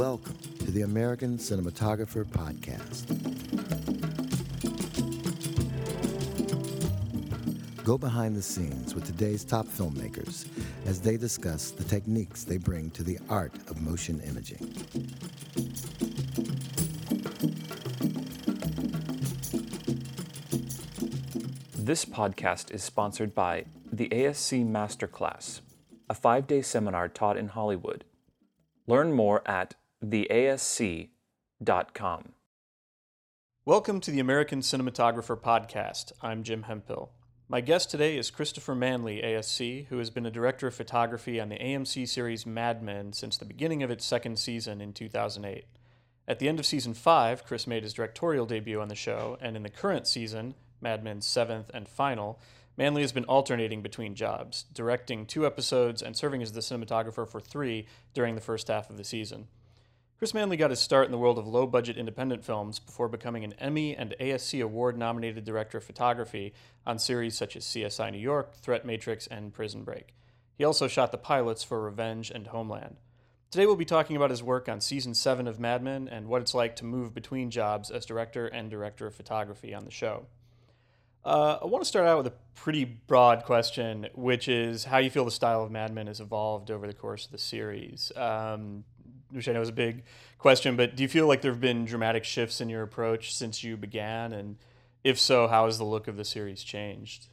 Welcome to the American Cinematographer Podcast. Go behind the scenes with today's top filmmakers as they discuss the techniques they bring to the art of motion imaging. This podcast is sponsored by the ASC Masterclass, a five day seminar taught in Hollywood. Learn more at theasc.com. Welcome to the American Cinematographer Podcast. I'm Jim Hemphill. My guest today is Christopher Manley, ASC, who has been a director of photography on the AMC series Mad Men since the beginning of its second season in 2008. At the end of season 5, Chris made his directorial debut on the show, and in the current season, Mad Men's seventh and final, Manley has been alternating between jobs, directing two episodes and serving as the cinematographer for three during the first half of the season. Chris Manley got his start in the world of low budget independent films before becoming an Emmy and ASC award nominated director of photography on series such as CSI New York, Threat Matrix, and Prison Break. He also shot the pilots for Revenge and Homeland. Today we'll be talking about his work on season 7 of Mad Men and what it's like to move between jobs as director and director of photography on the show. Uh, I want to start out with a pretty broad question, which is how you feel the style of Mad Men has evolved over the course of the series. Um, which I know is a big question, but do you feel like there have been dramatic shifts in your approach since you began? And if so, how has the look of the series changed?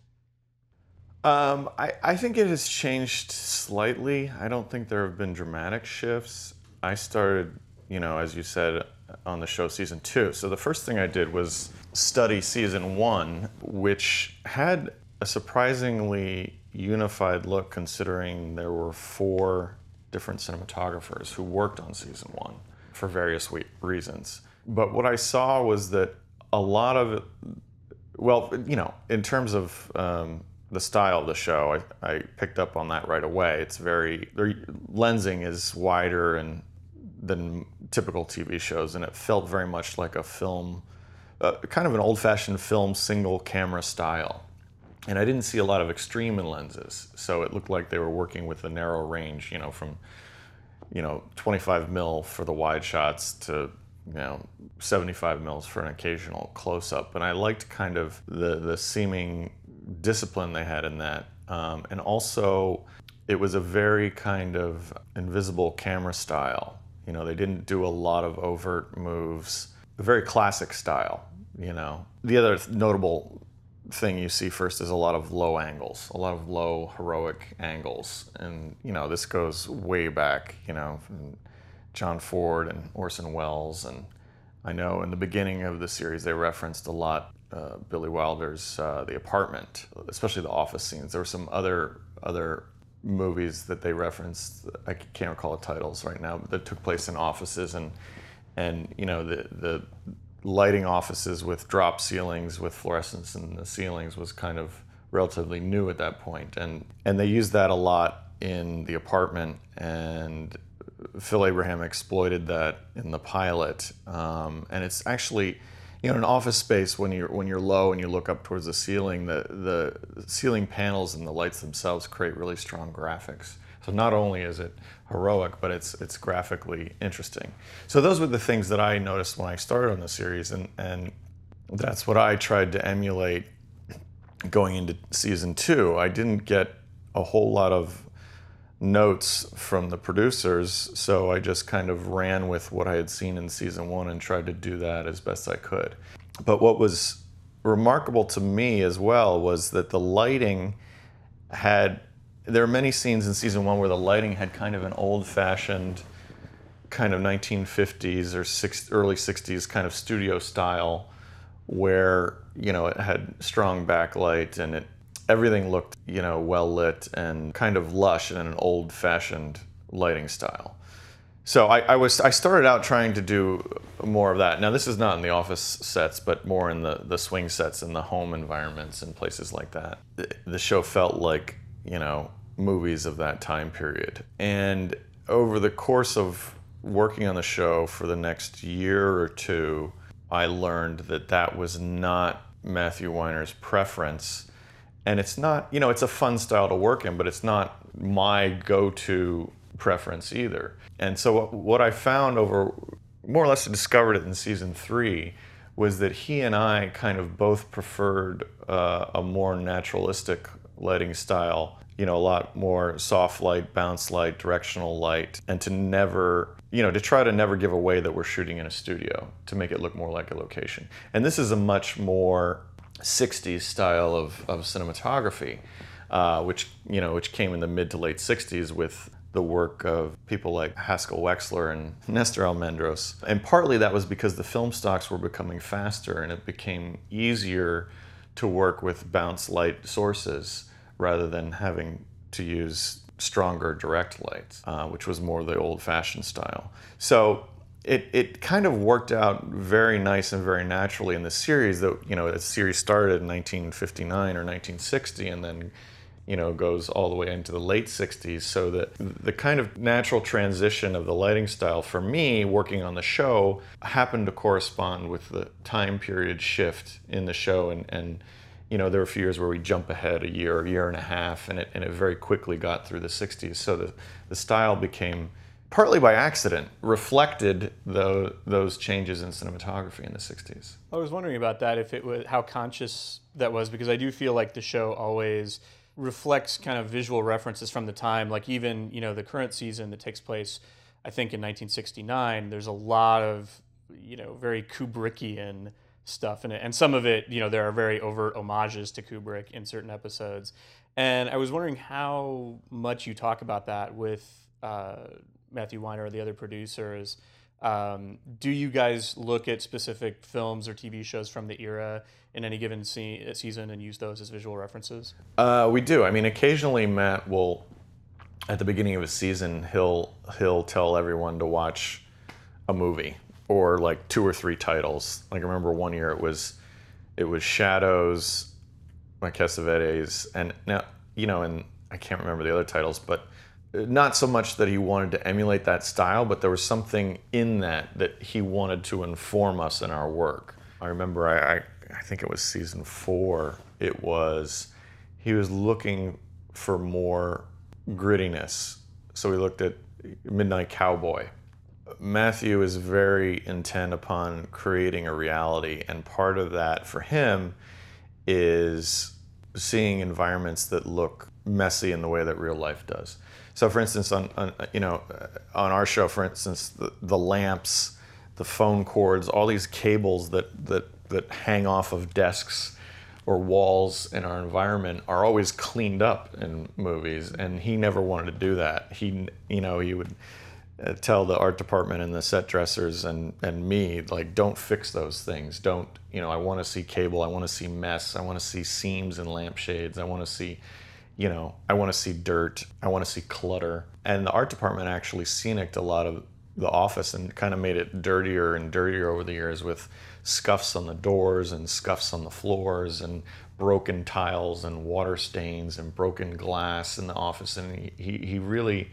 Um, I, I think it has changed slightly. I don't think there have been dramatic shifts. I started, you know, as you said, on the show season two. So the first thing I did was study season one, which had a surprisingly unified look considering there were four different cinematographers who worked on season one for various reasons. But what I saw was that a lot of well, you know, in terms of um, the style of the show, I, I, picked up on that right away. It's very, their lensing is wider and than typical TV shows, and it felt very much like a film, uh, kind of an old-fashioned film single camera style. And I didn't see a lot of extreme in lenses, so it looked like they were working with a narrow range, you know, from you know 25 mil for the wide shots to you know 75 mils for an occasional close-up. And I liked kind of the the seeming discipline they had in that, um, and also it was a very kind of invisible camera style you know, they didn't do a lot of overt moves. A very classic style, you know. The other notable thing you see first is a lot of low angles, a lot of low heroic angles. And, you know, this goes way back, you know, John Ford and Orson Welles. And I know in the beginning of the series they referenced a lot uh, Billy Wilder's uh, The Apartment, especially the office scenes. There were some other other movies that they referenced. I can't recall the titles right now, that took place in offices and and you know the the lighting offices with drop ceilings with fluorescence in the ceilings was kind of relatively new at that point and and they used that a lot in the apartment and Phil Abraham exploited that in the pilot um, and it's actually you know, in an office space, when you're when you're low and you look up towards the ceiling, the the ceiling panels and the lights themselves create really strong graphics. So not only is it heroic, but it's it's graphically interesting. So those were the things that I noticed when I started on the series, and and that's what I tried to emulate going into season two. I didn't get a whole lot of notes from the producers, so I just kind of ran with what I had seen in season one and tried to do that as best I could. But what was remarkable to me as well was that the lighting had there are many scenes in season one where the lighting had kind of an old-fashioned kind of 1950s or six, early 60s kind of studio style where you know it had strong backlight and it everything looked, you know, well lit and kind of lush in an old fashioned lighting style. So I, I, was I started out trying to do more of that. Now this is not in the office sets, but more in the, the swing sets and the home environments and places like that. The, the show felt like, you know, movies of that time period. And over the course of working on the show for the next year or two, I learned that that was not Matthew Weiner's preference and it's not you know it's a fun style to work in but it's not my go-to preference either. And so what, what I found over more or less discovered it in season three was that he and I kind of both preferred uh, a more naturalistic lighting style, you know, a lot more soft light, bounce light, directional light, and to never, you know, to try to never give away that we're shooting in a studio to make it look more like a location. And this is a much more 60s style of, of cinematography, uh, which, you know, which came in the mid to late 60s with the work of people like Haskell Wexler and Nestor Almendros. And partly that was because the film stocks were becoming faster and it became easier to work with bounce light sources rather than having to use stronger direct lights, uh, which was more the old fashioned style. So it, it kind of worked out very nice and very naturally in the series that, you know, the series started in 1959 or 1960 and then you know, goes all the way into the late 60s. So that the kind of natural transition of the lighting style for me working on the show happened to correspond with the time period shift in the show. And, and you know, there were a few years where we jump ahead a year, a year and a half, and it, and it very quickly got through the 60s. So the, the style became partly by accident, reflected the, those changes in cinematography in the 60s. I was wondering about that, if it was how conscious that was, because I do feel like the show always reflects kind of visual references from the time. Like even you know the current season that takes place, I think in 1969. There's a lot of you know very Kubrickian stuff in it, and some of it you know there are very overt homages to Kubrick in certain episodes. And I was wondering how much you talk about that with uh, Matthew Weiner or the other producers. Um, do you guys look at specific films or TV shows from the era in any given se- season and use those as visual references? Uh, we do. I mean, occasionally Matt will, at the beginning of a season, he'll he'll tell everyone to watch a movie or like two or three titles. Like I remember one year it was it was Shadows, by Cassavetes, and now you know, and I can't remember the other titles, but uh, not so much that he wanted to emulate that style, but there was something in that that he wanted to inform us in our work. I remember I, I I think it was season four, it was he was looking for more grittiness. So we looked at Midnight Cowboy. Matthew is very intent upon creating a reality, and part of that for him is seeing environments that look messy in the way that real life does. So, for instance, on, on you know on our show, for instance, the, the lamps, the phone cords, all these cables that that that hang off of desks or walls in our environment are always cleaned up in movies and he never wanted to do that he you know he would uh, Uh, tell the art department and the set dressers and and me like don't fix those things don't you know i want to see cable i want to see mess i want to see seams and lampshades i want to see you know i want to see dirt i want to see clutter and the art department actually scenicked a lot of the office and kind of made it dirtier and dirtier over the years with scuffs on the doors and scuffs on the floors and broken tiles and water stains and broken glass in the office. And he, he really,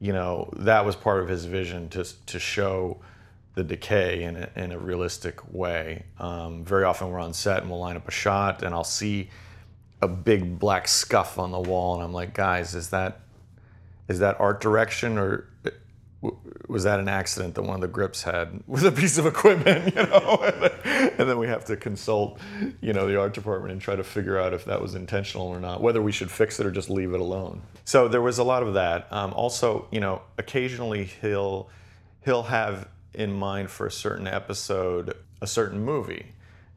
you know, that was part of his vision to, to show the decay in a, in a realistic way. Um, very often we're on set and we'll line up a shot and I'll see a big black scuff on the wall and I'm like, guys, is that is that art direction or was that an accident that one of the grips had with a piece of equipment, you know? and then we have to consult, you know, the art department and try to figure out if that was intentional or not, whether we should fix it or just leave it alone. So there was a lot of that. Um, also, you know, occasionally he'll he'll have in mind for a certain episode a certain movie,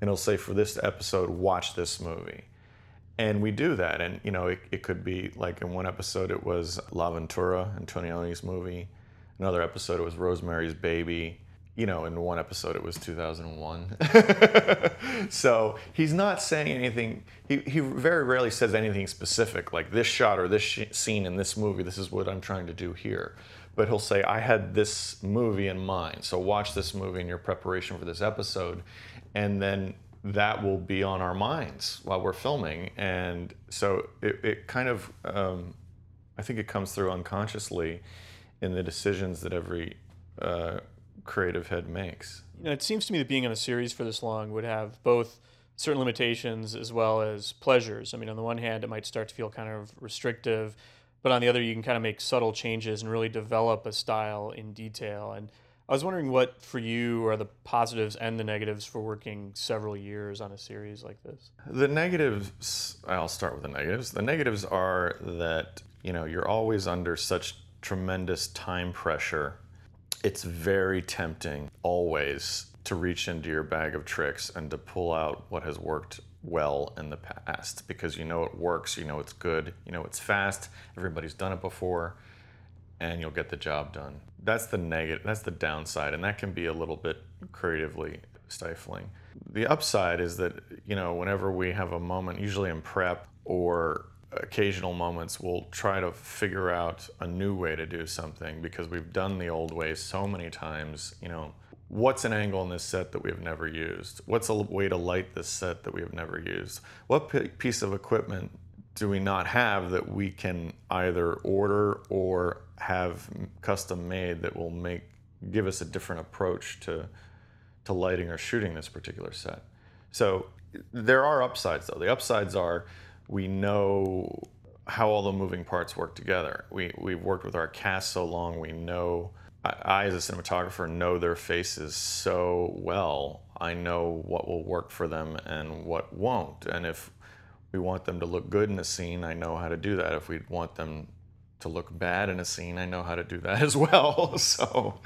and he'll say for this episode, watch this movie. And we do that, and you know, it, it could be like in one episode it was L'Avventura, Antonioni's movie another episode it was Rosemary's Baby. You know, in one episode it was 2001. so he's not saying anything. He, he very rarely says anything specific, like this shot or this sh- scene in this movie. This is what I'm trying to do here. But he'll say, I had this movie in mind. So watch this movie in your preparation for this episode. And then that will be on our minds while we're filming. And so it, it kind of, um, I think it comes through unconsciously in the decisions that every uh, creative head makes. You know, it seems to me that being on a series for this long would have both certain limitations as well as pleasures. I mean, on the one hand, it might start to feel kind of restrictive, but on the other, you can kind of make subtle changes and really develop a style in detail. And I was wondering what for you are the positives and the negatives for working several years on a series like this. The negatives, I'll start with the negatives. The negatives are that you know you're always under such tremendous time pressure. It's very tempting always to reach into your bag of tricks and to pull out what has worked well in the past because you know it works, you know it's good, you know it's fast, everybody's done it before, and you'll get the job done. That's the negative, that's the downside, and that can be a little bit creatively stifling. The upside is that, you know, whenever we have a moment, usually in prep or occasional moments, we'll try to figure out a new way to do something because we've done the old way so many times, you know what's an angle in this set that we have never used? What's a way to light this set that we have never used? What piece of equipment do we not have that we can either order or have custom made that will make give us a different approach to to lighting or shooting this particular set? So there are upsides though. The upsides are we know how all the moving parts work together. We we've worked with our cast so long, we know I, as a cinematographer, know their faces so well. I know what will work for them and what won't. And if we want them to look good in a scene, I know how to do that. If we want them to look bad in a scene, I know how to do that as well. so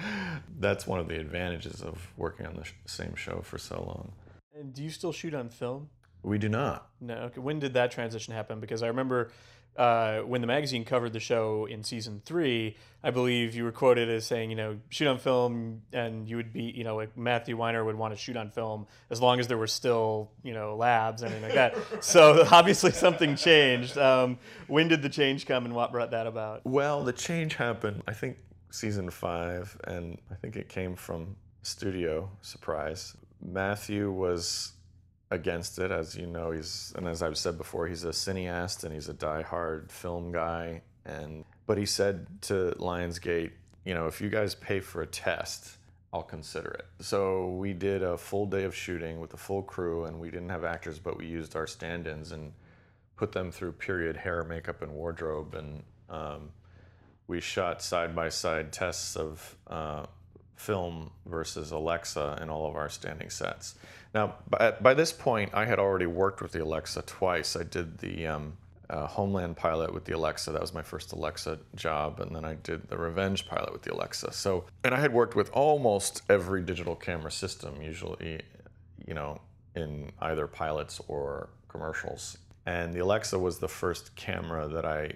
that's one of the advantages of working on the same show for so long. And do you still shoot on film? We do not. No. Okay. When did that transition happen? Because I remember uh, when the magazine covered the show in season three, I believe you were quoted as saying, you know, shoot on film, and you would be, you know, like Matthew Weiner would want to shoot on film as long as there were still, you know, labs and anything like that. so obviously something changed. Um, when did the change come, and what brought that about? Well, the change happened, I think, season five, and I think it came from studio surprise. Matthew was against it, as you know. He's and as I've said before, he's a cineast and he's a die-hard film guy. And but he said to Lionsgate, you know, if you guys pay for a test, I'll consider it. So we did a full day of shooting with the full crew, and we didn't have actors, but we used our stand-ins and put them through period hair, makeup, and wardrobe, and um, we shot side-by-side tests of. Uh, film versus Alexa in all of our standing sets. Now, by, this point, I had already worked with the Alexa twice. I did the um, uh, Homeland pilot with the Alexa. That was my first Alexa job. And then I did the Revenge pilot with the Alexa. So, and I had worked with almost every digital camera system, usually, you know, in either pilots or commercials. And the Alexa was the first camera that I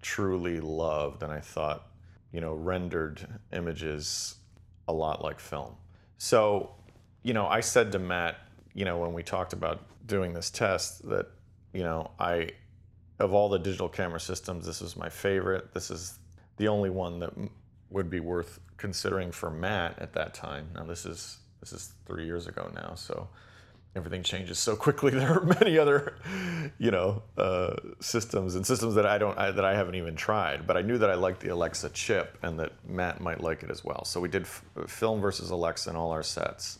truly loved and I thought, you know, rendered images a lot like film. So, you know, I said to Matt, you know, when we talked about doing this test, that, you know, I, of all the digital camera systems, this is my favorite. This is the only one that would be worth considering for Matt at that time. Now, this is this is three years ago now, so everything changes so quickly. There are many other, you know, uh, systems and systems that I don't I, that I haven't even tried. But I knew that I liked the Alexa chip and that Matt might like it as well. So we did f- film versus Alexa in all our sets.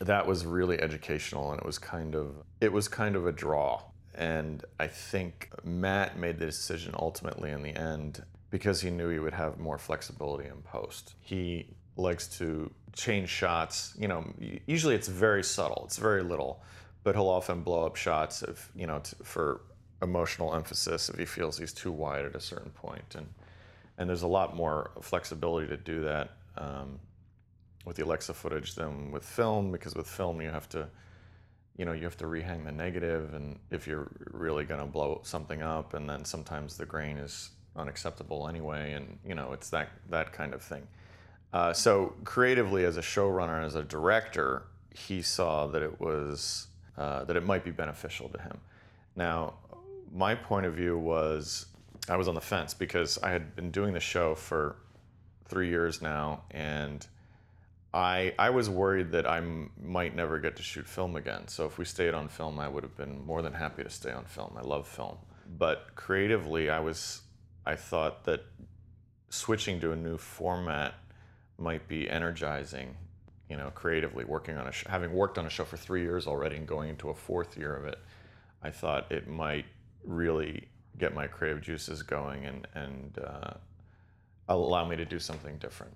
That was really educational, and it was kind of it was kind of a draw. And I think Matt made the decision ultimately in the end because he knew he would have more flexibility in post. He likes to change shots. You know, usually it's very subtle. It's very little, but he'll often blow up shots if you know for emotional emphasis if he feels he's too wide at a certain point. And and there's a lot more flexibility to do that um, with the Alexa footage than with film because with film you have to you know you have to rehang the negative and if you're really going to blow something up and then sometimes the grain is unacceptable anyway and you know it's that that kind of thing uh, so creatively, as a showrunner, as a director, he saw that it was uh, that it might be beneficial to him. Now, my point of view was I was on the fence because I had been doing the show for three years now, and I I was worried that I might never get to shoot film again. So if we stayed on film, I would have been more than happy to stay on film. I love film, but creatively, I was I thought that switching to a new format might be energizing, you know, creatively working on a show. Having worked on a show for three years already and going into a fourth year of it, I thought it might really get my creative juices going and and uh, allow me to do something different.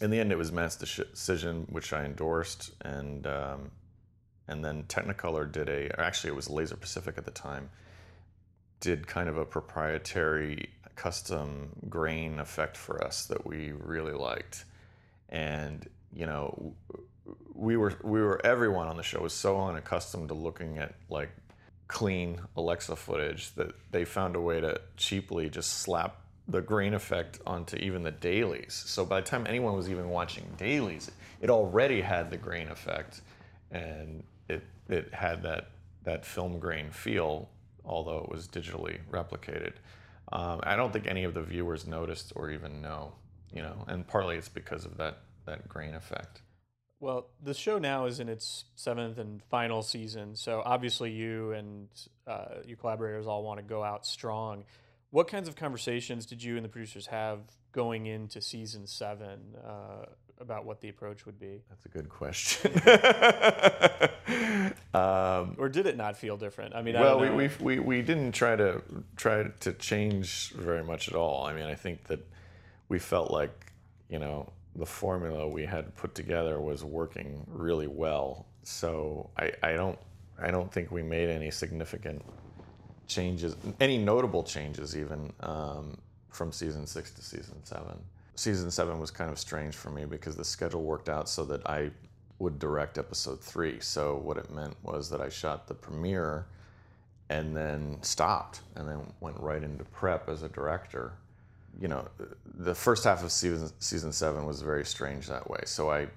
In the end, it was Matt's decision, which I endorsed, and um, and then Technicolor did a, actually it was Laser Pacific at the time, did kind of a proprietary custom grain effect for us that we really liked, and you know, we were we were everyone on the show was so unaccustomed to looking at like clean Alexa footage that they found a way to cheaply just slap the grain effect onto even the dailies. So by the time anyone was even watching dailies, it already had the grain effect, and it it had that that film grain feel, although it was digitally replicated. Um, I don't think any of the viewers noticed or even know, you know, and partly it's because of that that grain effect. Well, the show now is in its seventh and final season, so obviously you and uh, your collaborators all want to go out strong. What kinds of conversations did you and the producers have going into season seven uh, about what the approach would be? That's a good question. um, or did it not feel different? I mean, well, I we, we, we we didn't try to try to change very much at all. I mean, I think that we felt like you know the formula we had put together was working really well. So I, I don't I don't think we made any significant changes, any notable changes even um, from season six to season seven. Season seven was kind of strange for me because the schedule worked out so that I would direct episode three. So what it meant was that I shot the premiere and then stopped and then went right into prep as a director you know, the first half of season season seven was very strange that way. So I,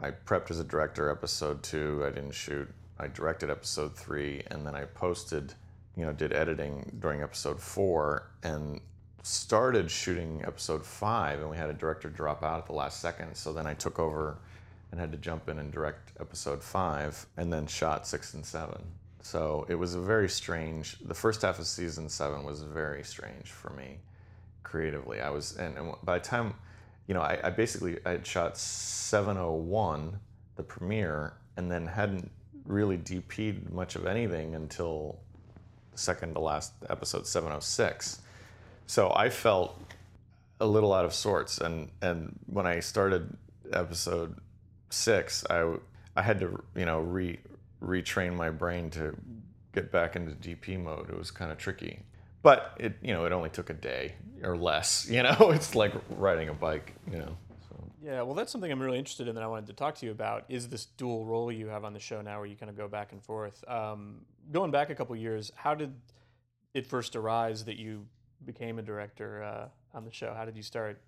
I prepped as a director episode two. I didn't shoot. I directed episode three, and then I posted, you know, did editing during episode four, and started shooting episode five. And we had a director drop out at the last second. So then I took over, and had to jump in and direct episode five, and then shot six and seven. So it was a very strange. The first half of season seven was very strange for me creatively. I was, and, and by the time, you know, I, I, basically I had shot 701, the premiere, and then hadn't really DP'd much of anything until second to last episode, 706. So I felt a little out of sorts, and and when I started episode six, I I had to you know re retrain my brain to get back into DP mode. It was kind of tricky but it you know it only took a day or less you know it's like riding a bike you know yeah well that's something i'm really interested in that i wanted to talk to you about is this dual role you have on the show now where you kind of go back and forth um, going back a couple years how did it first arise that you became a director uh, on the show? How did you start?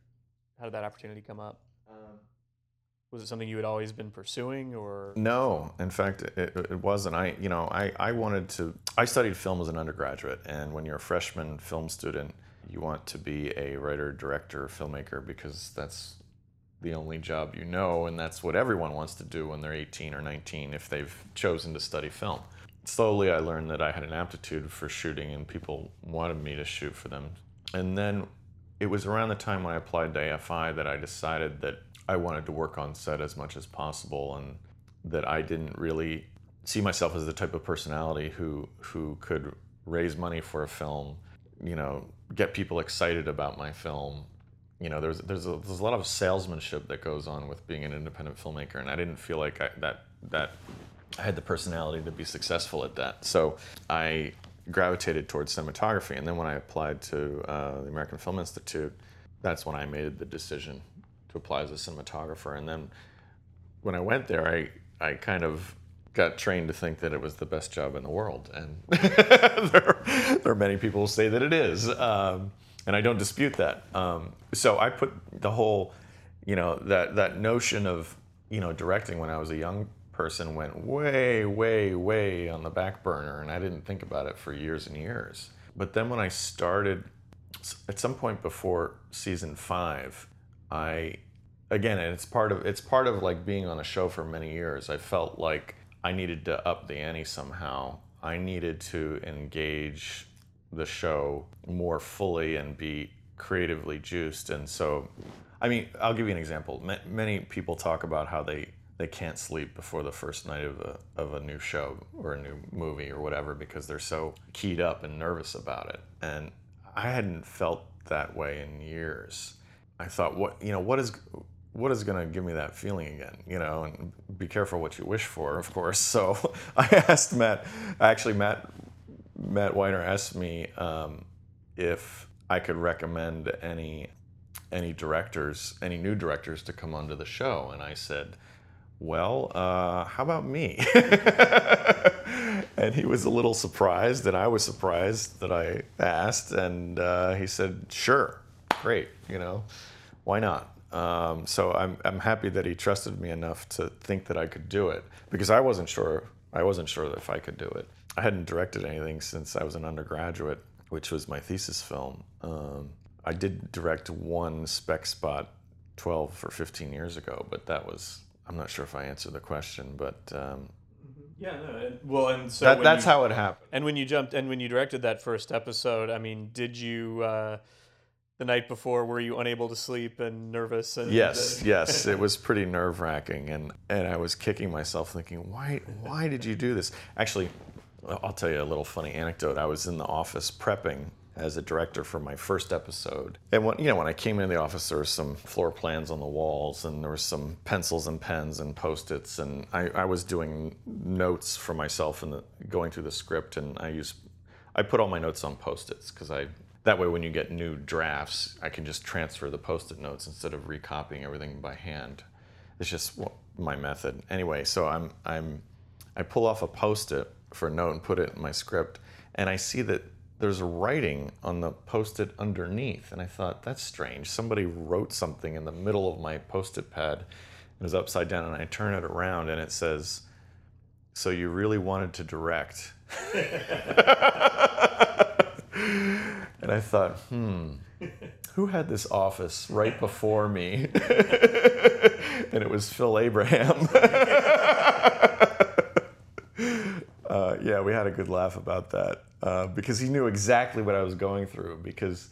How did that opportunity come up? Um, was it something you had always been pursuing or? No. In fact it, it wasn't. I you know I, I wanted to i studied film as an undergraduate and when you're a freshman film student you want to be a writer director filmmaker because that's the only job you know and that's what everyone wants to do when they're 18 or 19 if they've chosen to study film slowly i learned that i had an aptitude for shooting and people wanted me to shoot for them and then it was around the time when i applied to afi that i decided that I wanted to work on set as much as possible, and that I didn't really see myself as the type of personality who who could raise money for a film, you know, get people excited about my film. You know, there's there's a, there's a lot of salesmanship that goes on with being an independent filmmaker, and I didn't feel like I, that that I had the personality to be successful at that. So I gravitated towards cinematography, and then when I applied to uh, the American Film Institute, that's when I made the decision to apply as a cinematographer. And then when I went there, I, I kind of got trained to think that it was the best job in the world. And there, there, are many people who say that it is. Um, and I don't dispute that. Um, so I put the whole, you know, that, that notion of, you know, directing when I was a young person went way, way, way on the back burner. And I didn't think about it for years and years. But then when I started, at some point before season five, I again, and it's part of it's part of like being on a show for many years. I felt like I needed to up the ante somehow. I needed to engage the show more fully and be creatively juiced. And so, I mean, I'll give you an example. many people talk about how they they can't sleep before the first night of a, of a new show or a new movie or whatever because they're so keyed up and nervous about it. And I hadn't felt that way in years. I thought, what you know, what is what is going to give me that feeling again? You know, and be careful what you wish for, of course. So I asked Matt. Actually, Matt Matt Weiner asked me um, if I could recommend any any directors, any new directors to come onto the show, and I said, "Well, uh, how about me?" and he was a little surprised, and I was surprised that I asked, and uh, he said, "Sure, great, you know, why not?" Um, so I'm I'm happy that he trusted me enough to think that I could do it because I wasn't sure I wasn't sure if I could do it. I hadn't directed anything since I was an undergraduate, which was my thesis film. Um, I did direct one spec spot 12 or 15 years ago, but that was I'm not sure if I answered the question, but um, Yeah, no. And, well, and so that, that's you- how it happened. And when you jumped and when you directed that first episode, I mean, did you uh, the night before were you unable to sleep and nervous? And, Yes, yes, it was pretty nerve wracking, and and I was kicking myself, thinking, why why did you do this? Actually, I'll tell you a little funny anecdote. I was in the office prepping as a director for my first episode, and when you know when I came into the office, there were some floor plans on the walls, and there were some pencils and pens and post its, and I, I was doing notes for myself and going through the script, and I use, I put all my notes on post-its because I that way when you get new drafts, I can just transfer the post-it notes instead of recopying everything by hand. It's just my method. Anyway, so I'm I'm I pull off a post-it for a note and put it in my script, and I see that there's writing on the post-it underneath, and I thought that's strange. Somebody wrote something in the middle of my post-it pad. It was upside down, and I turn it around, and it says, "So you really wanted to direct." And I thought, hmm, who had this office right before me? and it was Phil Abraham. uh, yeah, we had a good laugh about that uh, because he knew exactly what I was going through because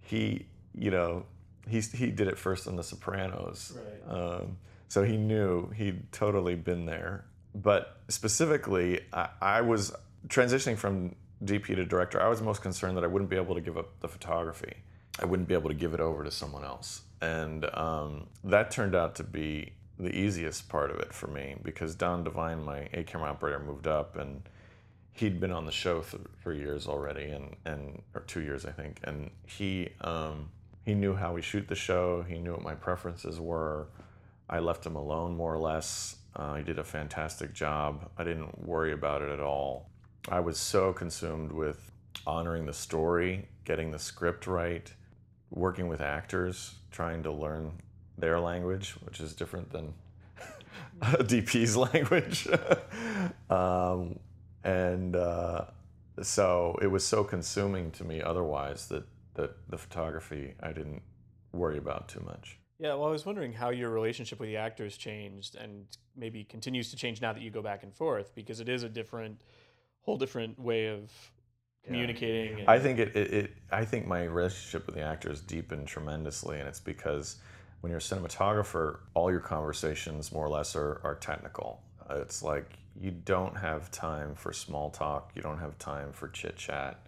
he, you know, he, he did it first on The Sopranos. Right. Um, so he knew he'd totally been there. But specifically, I, I was transitioning from DP to director. I was most concerned that I wouldn't be able to give up the photography. I wouldn't be able to give it over to someone else. And um, that turned out to be the easiest part of it for me because Don Devine, my A camera operator, moved up and he'd been on the show th- for years already, and, and or two years I think, and he um, he knew how we shoot the show. He knew what my preferences were. I left him alone more or less. Uh, he did a fantastic job. I didn't worry about it at all. I was so consumed with honoring the story, getting the script right, working with actors, trying to learn their language, which is different than DP's language. um, and uh, so it was so consuming to me otherwise that, that the photography I didn't worry about too much. Yeah, well, I was wondering how your relationship with the actors changed and maybe continues to change now that you go back and forth because it is a different, whole different way of communicating. and- I think it, it, it I think my relationship with the actors deepened tremendously, and it's because when you're a cinematographer, all your conversations more or less are, are technical. Uh, It's like you don't have time for small talk. You don't have time for chit chat.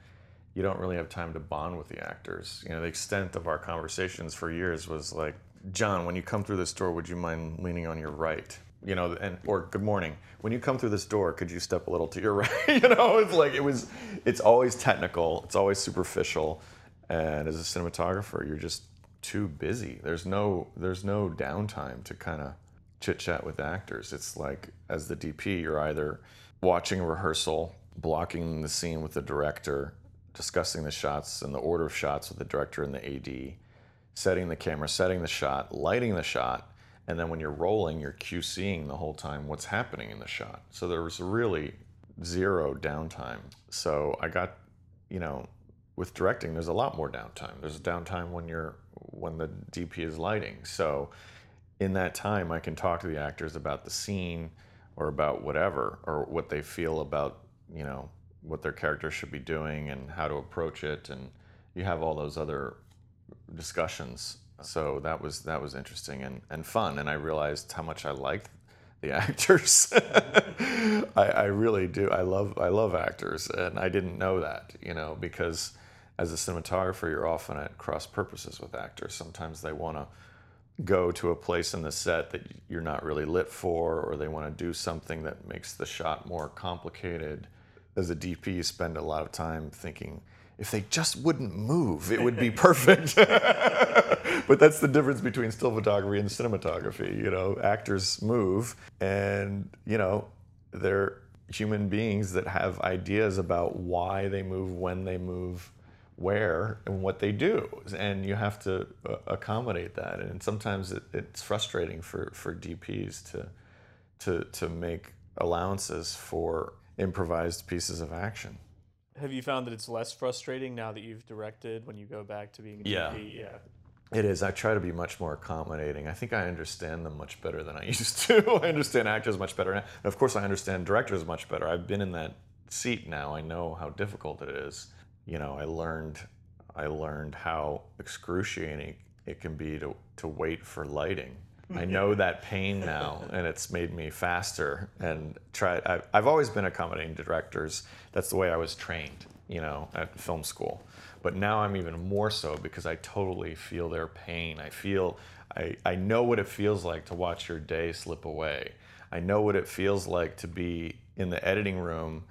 You don't really have time to bond with the actors. You know, the extent of our conversations for years was like, John, when you come through this door, would you mind leaning on your right? You know, and or good morning. When you come through this door, could you step a little to your right? you know, it's like it was. It's always technical. It's always superficial, and as a cinematographer, you're just too busy. There's no there's no downtime to kind of chit chat with actors. It's like as the DP, you're either watching a rehearsal, blocking the scene with the director, discussing the shots and the order of shots with the director and the AD, setting the camera, setting the shot, lighting the shot, and then when you're rolling, you're QCing the whole time what's happening in the shot. So there was really zero downtime. So I got, you know, with directing, there's a lot more downtime. There's downtime when you're when the DP is lighting. So in that time, I can talk to the actors about the scene or about whatever or what they feel about you know what their character should be doing and how to approach it, and you have all those other discussions. So that was that was interesting and, and fun, and I realized how much I liked the actors. I, I really do. I love I love actors, and I didn't know that, you know, because as a cinematographer, you're often at cross purposes with actors. Sometimes they want to go to a place in the set that you're not really lit for, or they want to do something that makes the shot more complicated. As a DP, you spend a lot of time thinking, if they just wouldn't move, it would be perfect. but that's the difference between still photography and cinematography. You know, actors move, and you know, they're human beings that have ideas about why they move, when they move, where, and what they do, and you have to uh, accommodate that. And sometimes it, it's frustrating for for DPs to to to make allowances for improvised pieces of action. Have you found that it's less frustrating now that you've directed when you go back to being a Yeah. DP? Yeah. It is. I try to be much more accommodating. I think I understand them much better than I used to. I understand actors much better now. And of course, I understand directors much better. I've been in that seat now. I know how difficult it is. You know, I learned I learned how excruciating it can be to, to wait for lighting. I mm-hmm. know that pain now, and it's made me faster. And try. I've, I've always been accommodating to directors. That's the way I was trained, you know, at film school. But now I'm even more so because I totally feel their pain. I feel, I, I know what it feels like to watch your day slip away. I know what it feels like to be in the editing room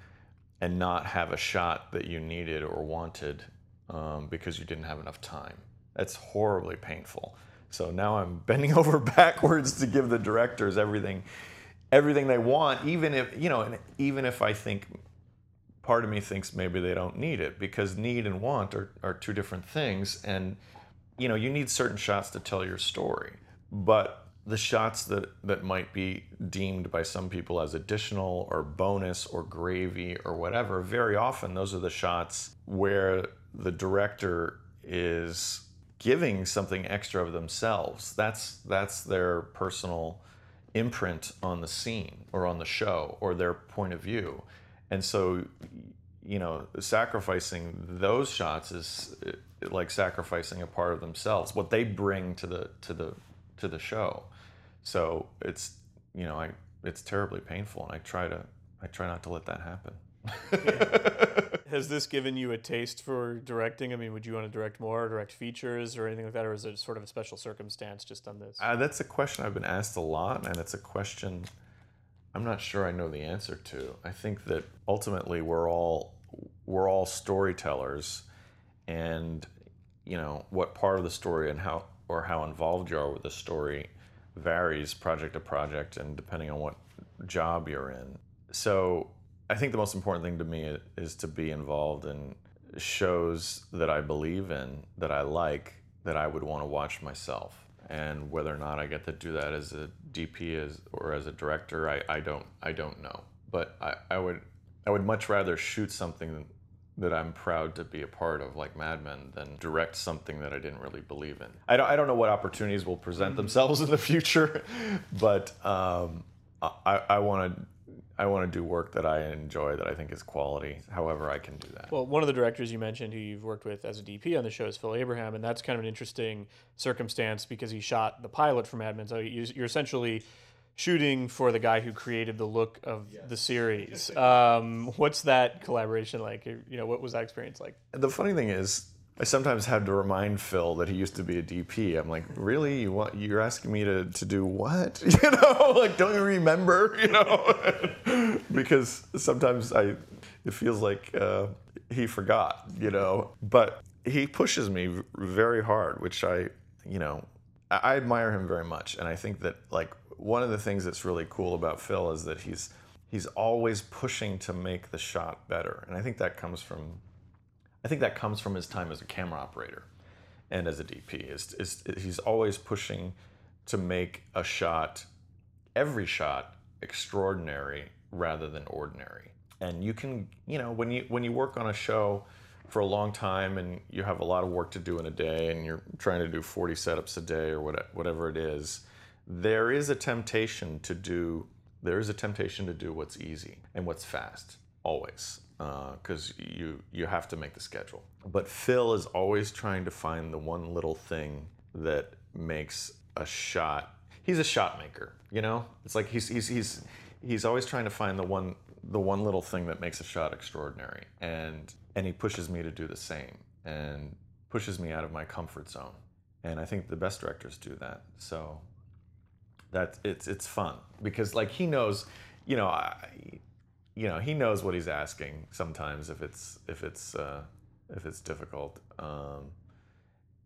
and not have a shot that you needed or wanted um, because you didn't have enough time. That's horribly painful. So now I'm bending over backwards to give the directors everything, everything they want, even if you know, and even if I think part of me thinks maybe they don't need it because need and want are, are two different things and you know you need certain shots to tell your story but the shots that that might be deemed by some people as additional or bonus or gravy or whatever very often those are the shots where the director is giving something extra of themselves. That's that's their personal imprint on the scene or on the show or their point of view. And so you know sacrificing those shots is like sacrificing a part of themselves what they bring to the to the to the show so it's you know i it's terribly painful and i try to i try not to let that happen Has this given you a taste for directing? I mean, would you want to direct more, direct features, or anything like that, or is it sort of a special circumstance just on this? Uh, that's a question I've been asked a lot, and it's a question I'm not sure I know the answer to. I think that ultimately we're all we're all storytellers, and you know what part of the story and how or how involved you are with the story varies project to project and depending on what job you're in. So I think the most important thing to me is to be involved in shows that I believe in, that I like, that I would want to watch myself. And whether or not I get to do that as a DP as, or as a director, I, I don't I don't know. But I, I would I would much rather shoot something that I'm proud to be a part of, like Mad Men, than direct something that I didn't really believe in. I don't, I don't know what opportunities will present themselves in the future, but um, I, I want to I want to do work that I enjoy, that I think is quality. However, I can do that. Well, one of the directors you mentioned who you've worked with as a DP on the show is Phil Abraham, and that's kind of an interesting circumstance because he shot the pilot for Mad Men. So you're essentially shooting for the guy who created the look of the series. Um, what's that collaboration like? You know, what was that experience like? The funny thing is, I sometimes had to remind Phil that he used to be a DP. I'm like, really? You want? You're asking me to, to do what? You know, like, don't you remember? You know, because sometimes I, it feels like uh, he forgot. You know, but he pushes me very hard, which I, you know, I admire him very much, and I think that like one of the things that's really cool about Phil is that he's he's always pushing to make the shot better, and I think that comes from I think that comes from his time as a camera operator and as a DP. Is, is he's always pushing to make a shot, every shot, extraordinary rather than ordinary. And you can, you know, when you when you work on a show for a long time and you have a lot of work to do in a day and you're trying to do 40 setups a day or whatever it is, there is a temptation to do there is a temptation to do what's easy and what's fast always uh, because you you have to make the schedule but phil is always trying to find the one little thing that makes a shot he's a shot maker. You know, it's like he's he's he's he's always trying to find the one the one little thing that makes a shot extraordinary, and and he pushes me to do the same, and pushes me out of my comfort zone. And I think the best directors do that. So that it's it's fun because like he knows, you know, I, you know he knows what he's asking sometimes if it's if it's uh, if it's difficult. Um,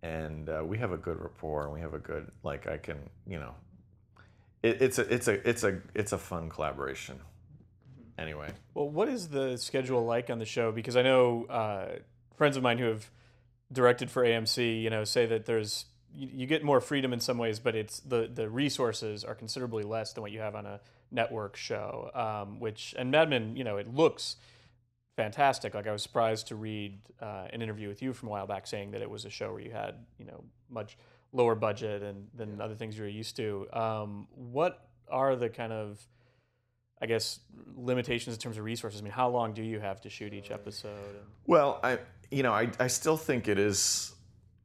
and uh, we have a good rapport and we have a good like I can you know it, it's a it's a it's a it's a fun collaboration. Anyway, Well, what is the schedule like on the show? Because I know uh, friends of mine who have directed for AMC, you know, say that there's you, you get more freedom in some ways, but it's the the resources are considerably less than what you have on a network show. Um, which and Mad Men, you know, it looks fantastic. Like I was surprised to read uh, an interview with you from a while back saying that it was a show where you had you know much lower budget and than other things you're used to. Um, what are the kind of I guess limitations in terms of resources. I mean, how long do you have to shoot each episode? well, I you know I I still think it is.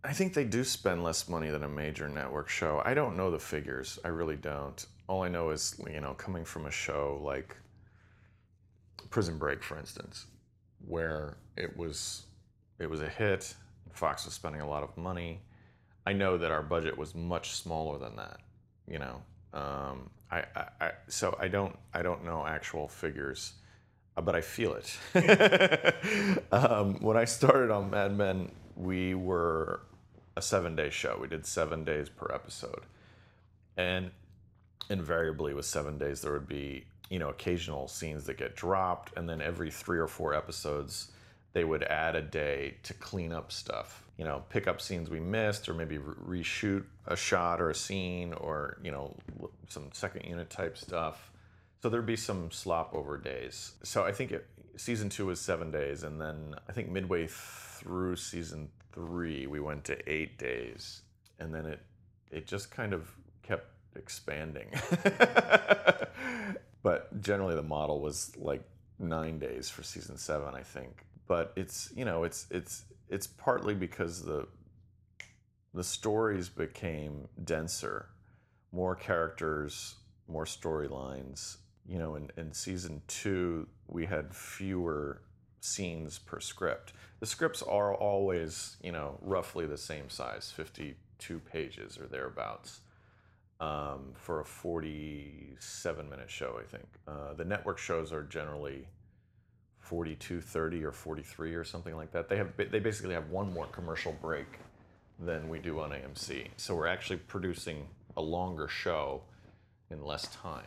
I think they do spend less money than a major network show. I don't know the figures. I really don't. All I know is you know coming from a show like Prison Break, for instance, where it was it was a hit. Fox was spending a lot of money. I know that our budget was much smaller than that. You know, um, I, I, I so I don't I don't know actual figures, uh, but I feel it. um, when I started on Mad Men, we were a seven day show. We did seven days per episode, and invariably with seven days there would be you know occasional scenes that get dropped. And then every three or four episodes they would add a day to clean up stuff you know pick up scenes we missed or maybe re- reshoot a shot or a scene or you know some second unit type stuff. So there'd be some slop over days. So i think it, season two was seven days. And then i think midway through season three we went to eight days and then it it just kind of kept expanding. but generally the model was like 9 days for season 7, I think. But it's, you know, it's it's it's partly because the the stories became denser, more characters, more storylines. You know, in, in season 2 we had fewer scenes per script. The scripts are always, you know, roughly the same size, 52 pages or thereabouts um, for a 47 minute show, I think. Uh, the network shows are generally 42, 30, or 43 or something like that. They have they basically have one more commercial break than we do on AMC. So we're actually producing a longer show in less time.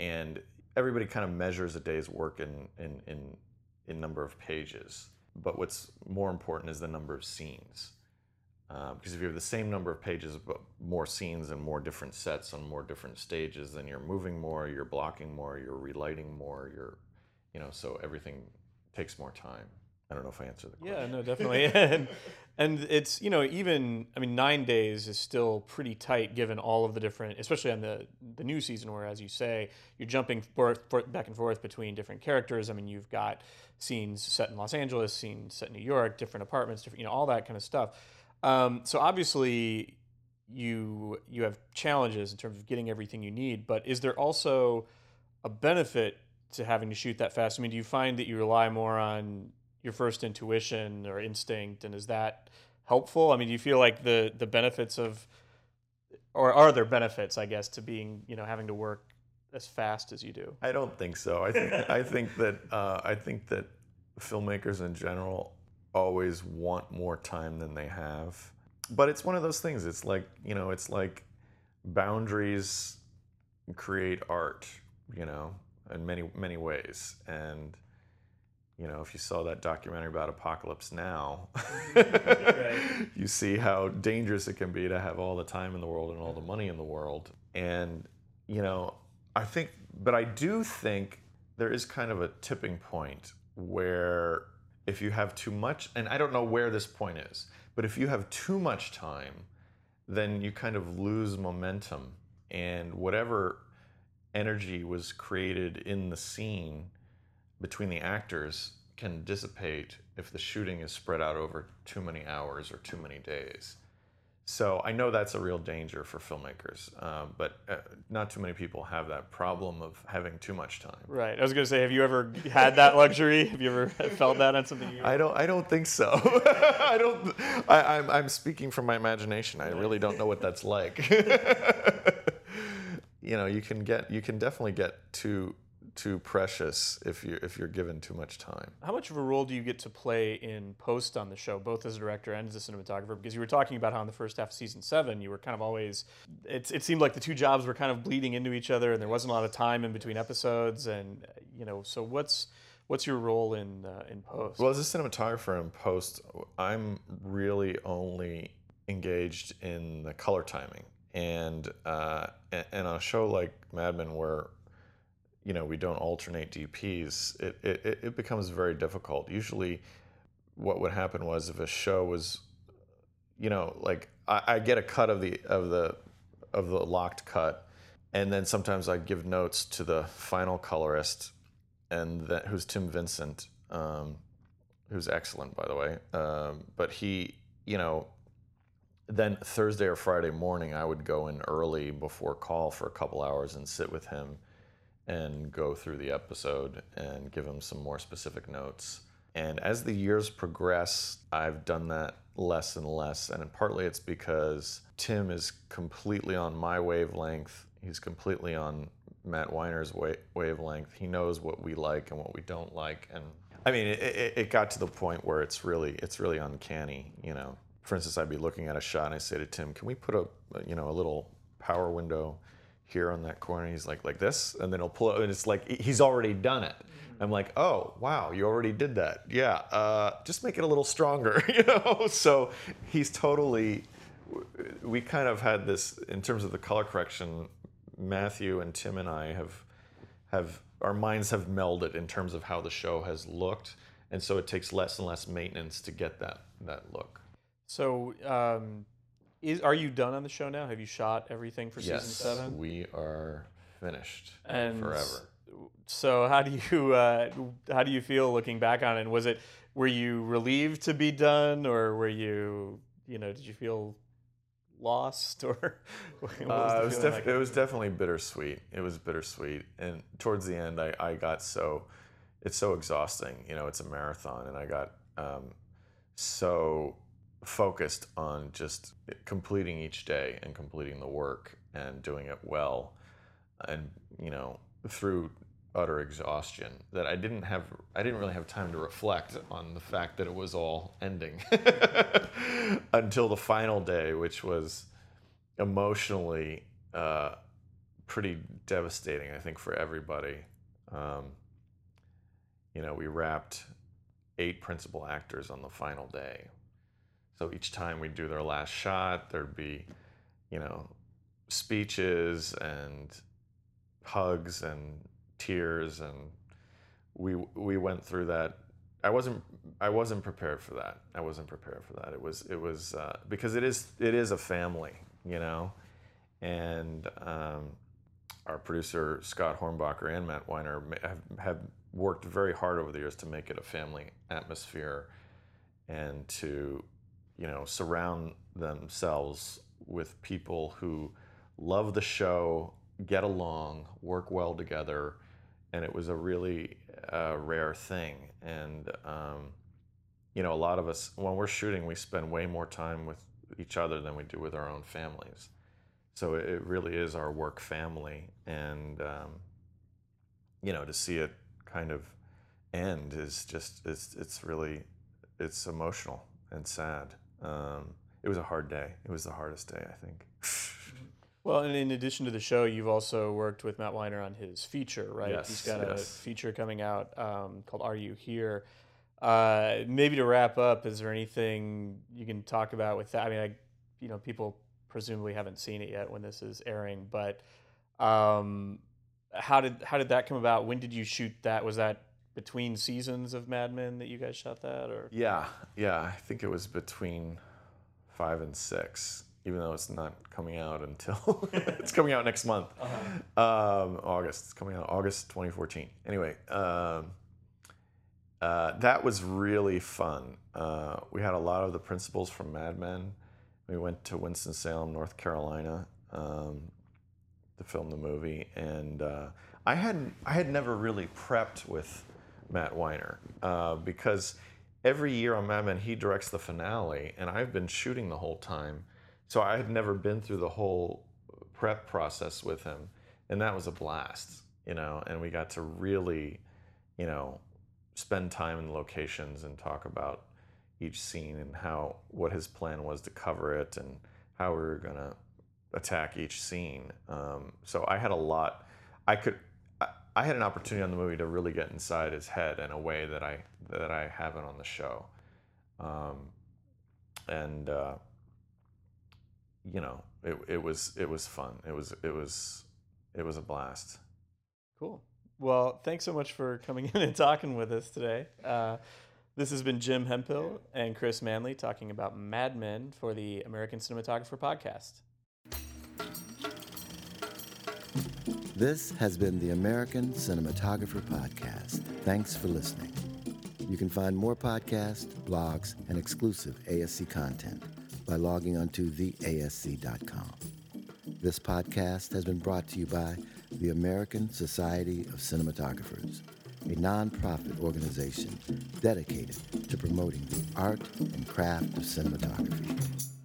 And everybody kind of measures a day's work in in in, in number of pages. But what's more important is the number of scenes. Uh, because if you have the same number of pages but more scenes and more different sets on more different stages then you're moving more you're blocking more you're relighting more you're you know so everything takes more time i don't know if i answered the question Yeah, no, definitely. and, and it's, you know, even, I mean, nine days is still pretty tight given all of the different, especially on the, the new season where, as you say, you're jumping forth, forth, back and forth between different characters. I mean, you've got scenes set in Los Angeles, scenes set in New York, different apartments, different, you know, all that kind of stuff. Um, so obviously, you you have challenges in terms of getting everything you need, but is there also a benefit to having to shoot that fast? I mean, do you find that you rely more on your first intuition or instinct, and is that helpful? I mean, do you feel like the the benefits of, or are there benefits, I guess, to being you know having to work as fast as you do? I don't think so. I think I think that uh, I think that filmmakers in general always want more time than they have. But it's one of those things. It's like you know, it's like boundaries create art. You know, in many many ways. And you know, if you saw that documentary about Apocalypse Now, you see how dangerous it can be to have all the time in the world and all the money in the world. And you know, I think, but I do think there is kind of a tipping point where if you have too much, and I don't know where this point is, but if you have too much time, then you kind of lose momentum. And whatever energy was created in the scene between the actors can dissipate if the shooting is spread out over too many hours or too many days. so I know that's a real danger for filmmakers, um, but uh, not too many people have that problem of having too much time. Right. I was going to say, have you ever had that luxury? have you ever felt that on something? You... I don't. I don't think so. I don't. I, I'm. I'm speaking from my imagination. I really don't know what that's like. you know, you can get. You can definitely get too too precious if you if you're given too much time. How much of a role do you get to play in post on the show, both as a director and as a cinematographer? Because you were talking about how in the first half of season seven, you were kind of always. It, it seemed like the two jobs were kind of bleeding into each other, and there wasn't a lot of time in between episodes. And you know, so what's what's your role in uh, in post? Well, as a cinematographer in post, I'm really only engaged in the color timing, and uh, and on a show like Mad Men, where you know, we don't alternate DPs, it, it, it becomes very difficult. Usually, what would happen was if a show was, you know, like I, I get a cut of the of the of the locked cut, and then sometimes I give notes to the final colorist, and that who's Tim Vincent, um, who's excellent by the way. Um, but he, you know, then Thursday or Friday morning, I would go in early before call for a couple hours and sit with him and go through the episode and give him some more specific notes. And as the years progress, I've done that less and less. And partly it's because Tim is completely on my wavelength. He's completely on Matt Weiner's wa- wavelength. He knows what we like and what we don't like. And I mean, it, it, it got to the point where it's really, it's really uncanny. You know, for instance, I'd be looking at a shot and I say to Tim, "Can we put a, you know, a little power window here on that corner. He's like, like this, and then he'll pull it, and it's like he's already done it. Mm-hmm. I'm like, oh wow, you already did that. Yeah, uh, just make it a little stronger, you know. So he's totally. We kind of had this in terms of the color correction. Matthew and Tim and I have have our minds have melded in terms of how the show has looked, and so it takes less and less maintenance to get that that look. So. Um is are you done on the show now? Have you shot everything for yes, season seven? we are finished and forever. So how do you uh, how do you feel looking back on it? Was it were you relieved to be done, or were you you know did you feel lost or uh, it, was def- like? it was definitely bittersweet it was bittersweet and towards the end I, I got so it's so exhausting you know it's a marathon and i got um, so focused on just completing each day and completing the work and doing it well and you know through utter exhaustion that I didn't have I didn't really have time to reflect on the fact that it was all ending until the final day which was emotionally uh, pretty devastating I think for everybody. Um, you know we wrapped eight principal actors on the final day so each time we'd do their last shot, there'd be, you know, speeches and hugs and tears, and we we went through that. I wasn't I wasn't prepared for that. I wasn't prepared for that. It was it was uh, because it is it is a family, you know, and um, our producer Scott Hornbacher and Matt Weiner have, have worked very hard over the years to make it a family atmosphere and to you know, surround themselves with people who love the show, get along, work well together, and it was a really uh, rare thing. And um, you know, a lot of us when we're shooting, we spend way more time with each other than we do with our own families. So it really is our work family, and um, you know, to see it kind of end is just it's it's really it's emotional and sad. Um, it was a hard day. It was the hardest day, I think. well, and in addition to the show, you've also worked with Matt Weiner on his feature, right? Yes, He's got yes. a feature coming out um, called "Are You Here." Uh, maybe to wrap up, is there anything you can talk about with that? I mean, I, you know, people presumably haven't seen it yet when this is airing, but um, how did how did that come about? When did you shoot that? Was that between seasons of Mad Men that you guys shot that, or yeah, yeah, I think it was between five and six, even though it's not coming out until it's coming out next month, uh-huh. um, August. It's coming out August 2014. Anyway, um, uh, that was really fun. Uh, we had a lot of the principals from Mad Men. we went to Winston Salem, North Carolina, um, to film the movie, and uh, I had I had never really prepped with Matt Weiner uh, because every year on Mad Men he directs the finale, and I've been shooting the whole time, so I had never been through the whole prep process with him, and that was a blast, you know. And we got to really, you know, spend time in locations and talk about each scene and how what his plan was to cover it and how we were gonna attack each scene. Um, so I had a lot. I could. I, had an opportunity on the movie to really get inside his head in a way that I that I haven't on the show, um, and uh, you know, it, it was it was fun. It was it was it was a blast. Cool. Well, thanks so much for coming in and talking with us today. Uh, this has been Jim Hemphill and Chris Manley talking about Mad Men for the American Cinematographer Podcast. This has been the American Cinematographer Podcast. Thanks for listening. You can find more podcasts, blogs, and exclusive ASC content by logging onto theasc.com. This podcast has been brought to you by the American Society of Cinematographers, a nonprofit organization dedicated to promoting the art and craft of cinematography.